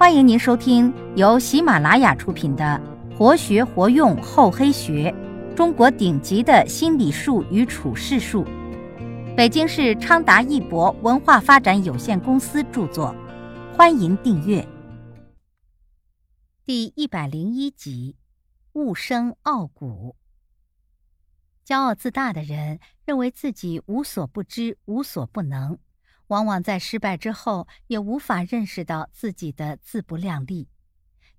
欢迎您收听由喜马拉雅出品的《活学活用厚黑学：中国顶级的心理术与处世术》，北京市昌达一博文化发展有限公司著作。欢迎订阅。第一百零一集：勿生傲骨。骄傲自大的人认为自己无所不知、无所不能。往往在失败之后，也无法认识到自己的自不量力，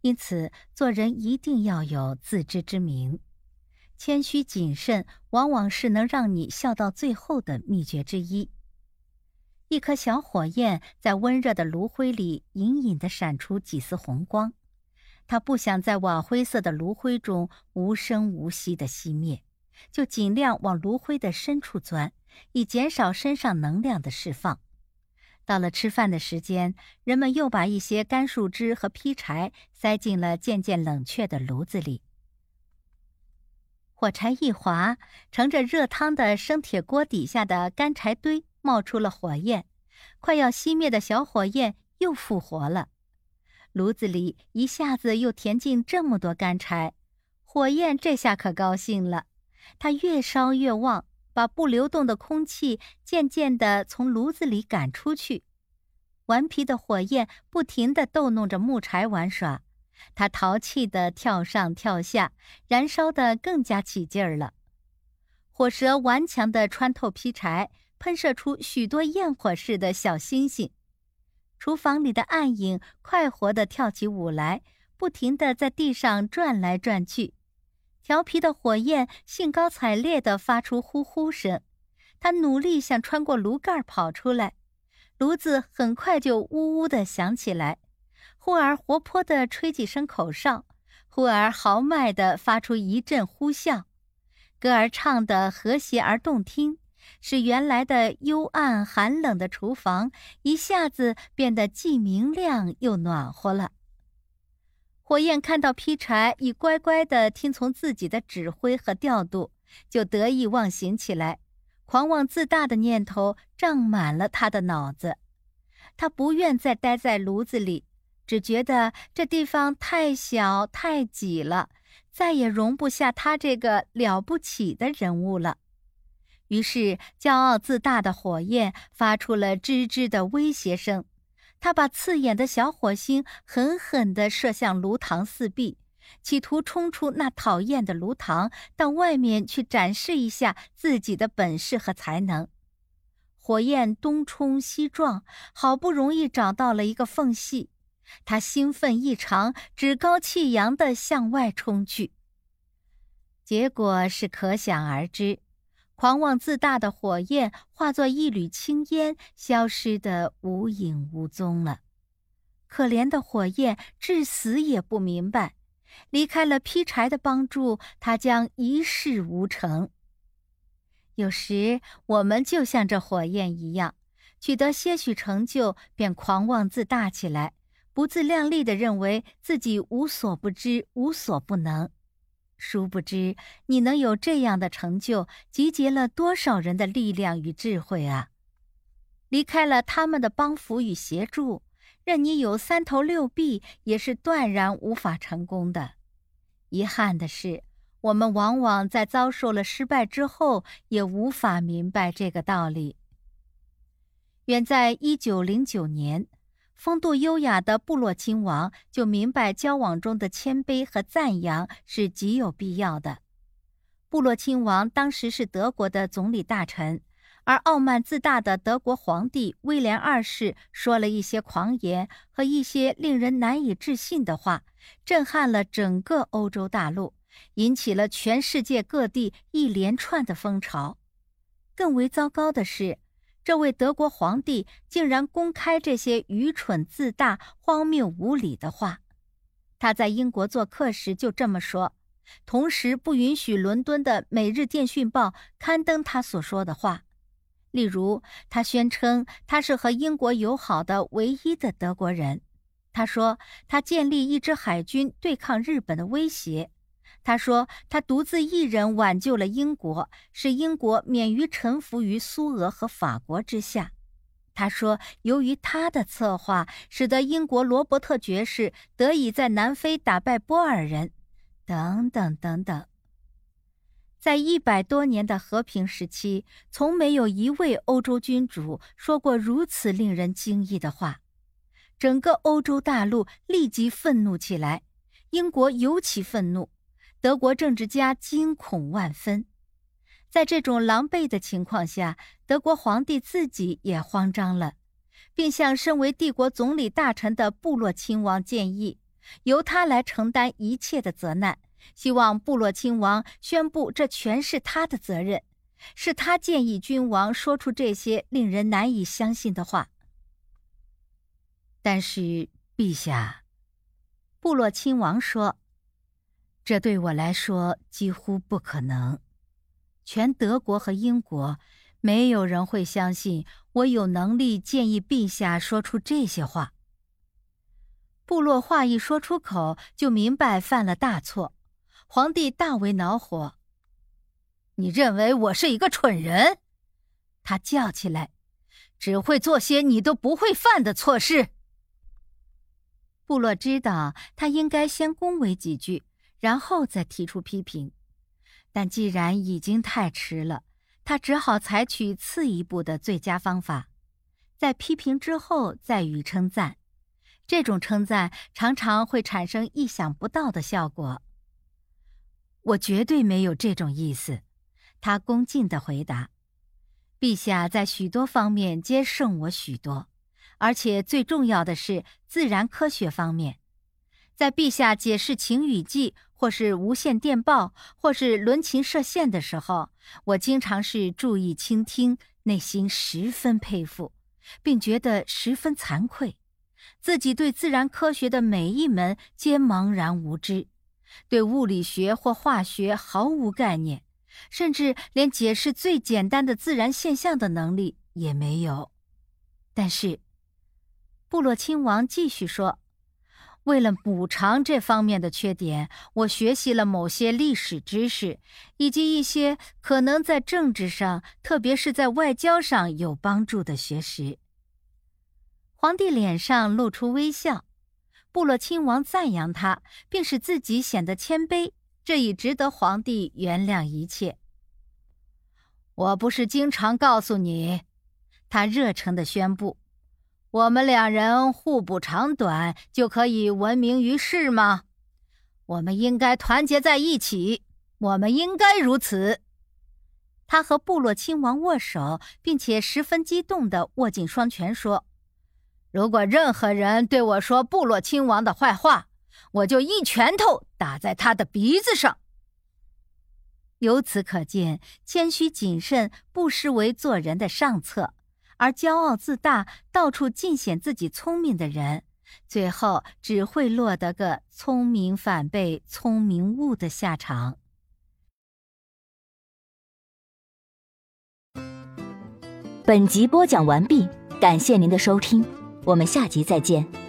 因此做人一定要有自知之明。谦虚谨慎，往往是能让你笑到最后的秘诀之一。一颗小火焰在温热的炉灰里隐隐的闪出几丝红光，它不想在瓦灰色的炉灰中无声无息的熄灭，就尽量往炉灰的深处钻，以减少身上能量的释放。到了吃饭的时间，人们又把一些干树枝和劈柴塞进了渐渐冷却的炉子里。火柴一划，盛着热汤的生铁锅底下的干柴堆冒出了火焰，快要熄灭的小火焰又复活了。炉子里一下子又填进这么多干柴，火焰这下可高兴了，它越烧越旺。把不流动的空气渐渐地从炉子里赶出去，顽皮的火焰不停地逗弄着木柴玩耍，它淘气地跳上跳下，燃烧得更加起劲儿了。火舌顽强地穿透劈柴，喷射出许多焰火似的小星星。厨房里的暗影快活地跳起舞来，不停地在地上转来转去。调皮的火焰兴高采烈地发出呼呼声，它努力想穿过炉盖跑出来。炉子很快就呜呜地响起来，忽而活泼地吹几声口哨，忽而豪迈地发出一阵呼啸，歌儿唱得和谐而动听，使原来的幽暗寒冷的厨房一下子变得既明亮又暖和了。火焰看到劈柴已乖乖地听从自己的指挥和调度，就得意忘形起来，狂妄自大的念头胀满了他的脑子。他不愿再待在炉子里，只觉得这地方太小太挤了，再也容不下他这个了不起的人物了。于是，骄傲自大的火焰发出了吱吱的威胁声。他把刺眼的小火星狠狠地射向炉膛四壁，企图冲出那讨厌的炉膛，到外面去展示一下自己的本事和才能。火焰东冲西撞，好不容易找到了一个缝隙，他兴奋异常，趾高气扬地向外冲去。结果是可想而知。狂妄自大的火焰化作一缕青烟，消失得无影无踪了。可怜的火焰至死也不明白，离开了劈柴的帮助，他将一事无成。有时我们就像这火焰一样，取得些许成就，便狂妄自大起来，不自量力地认为自己无所不知、无所不能。殊不知，你能有这样的成就，集结了多少人的力量与智慧啊！离开了他们的帮扶与协助，任你有三头六臂，也是断然无法成功的。遗憾的是，我们往往在遭受了失败之后，也无法明白这个道理。远在一九零九年。风度优雅的部落亲王就明白，交往中的谦卑和赞扬是极有必要的。部落亲王当时是德国的总理大臣，而傲慢自大的德国皇帝威廉二世说了一些狂言和一些令人难以置信的话，震撼了整个欧洲大陆，引起了全世界各地一连串的风潮。更为糟糕的是。这位德国皇帝竟然公开这些愚蠢、自大、荒谬、无理的话。他在英国做客时就这么说，同时不允许伦敦的《每日电讯报》刊登他所说的话。例如，他宣称他是和英国友好的唯一的德国人。他说他建立一支海军对抗日本的威胁。他说：“他独自一人挽救了英国，使英国免于臣服于苏俄和法国之下。”他说，由于他的策划，使得英国罗伯特爵士得以在南非打败波尔人，等等等等。在一百多年的和平时期，从没有一位欧洲君主说过如此令人惊异的话。整个欧洲大陆立即愤怒起来，英国尤其愤怒，德国政治家惊恐万分。在这种狼狈的情况下，德国皇帝自己也慌张了，并向身为帝国总理大臣的部落亲王建议，由他来承担一切的责难，希望部落亲王宣布这全是他的责任，是他建议君王说出这些令人难以相信的话。但是，陛下，部落亲王说：“这对我来说几乎不可能。”全德国和英国，没有人会相信我有能力建议陛下说出这些话。部落话一说出口，就明白犯了大错。皇帝大为恼火。你认为我是一个蠢人？他叫起来，只会做些你都不会犯的错事。部落知道他应该先恭维几句，然后再提出批评。但既然已经太迟了，他只好采取次一步的最佳方法，在批评之后再予称赞。这种称赞常常会产生意想不到的效果。我绝对没有这种意思，他恭敬地回答：“陛下在许多方面皆胜我许多，而且最重要的是自然科学方面。”在陛下解释晴雨季，或是无线电报，或是轮琴射线的时候，我经常是注意倾听，内心十分佩服，并觉得十分惭愧，自己对自然科学的每一门皆茫然无知，对物理学或化学毫无概念，甚至连解释最简单的自然现象的能力也没有。但是，部落亲王继续说。为了补偿这方面的缺点，我学习了某些历史知识，以及一些可能在政治上，特别是在外交上有帮助的学识。皇帝脸上露出微笑，部落亲王赞扬他，并使自己显得谦卑，这已值得皇帝原谅一切。我不是经常告诉你，他热诚地宣布。我们两人互补长短，就可以闻名于世吗？我们应该团结在一起。我们应该如此。他和部落亲王握手，并且十分激动地握紧双拳，说：“如果任何人对我说部落亲王的坏话，我就一拳头打在他的鼻子上。”由此可见，谦虚谨慎不失为做人的上策。而骄傲自大、到处尽显自己聪明的人，最后只会落得个聪明反被聪明误的下场。本集播讲完毕，感谢您的收听，我们下集再见。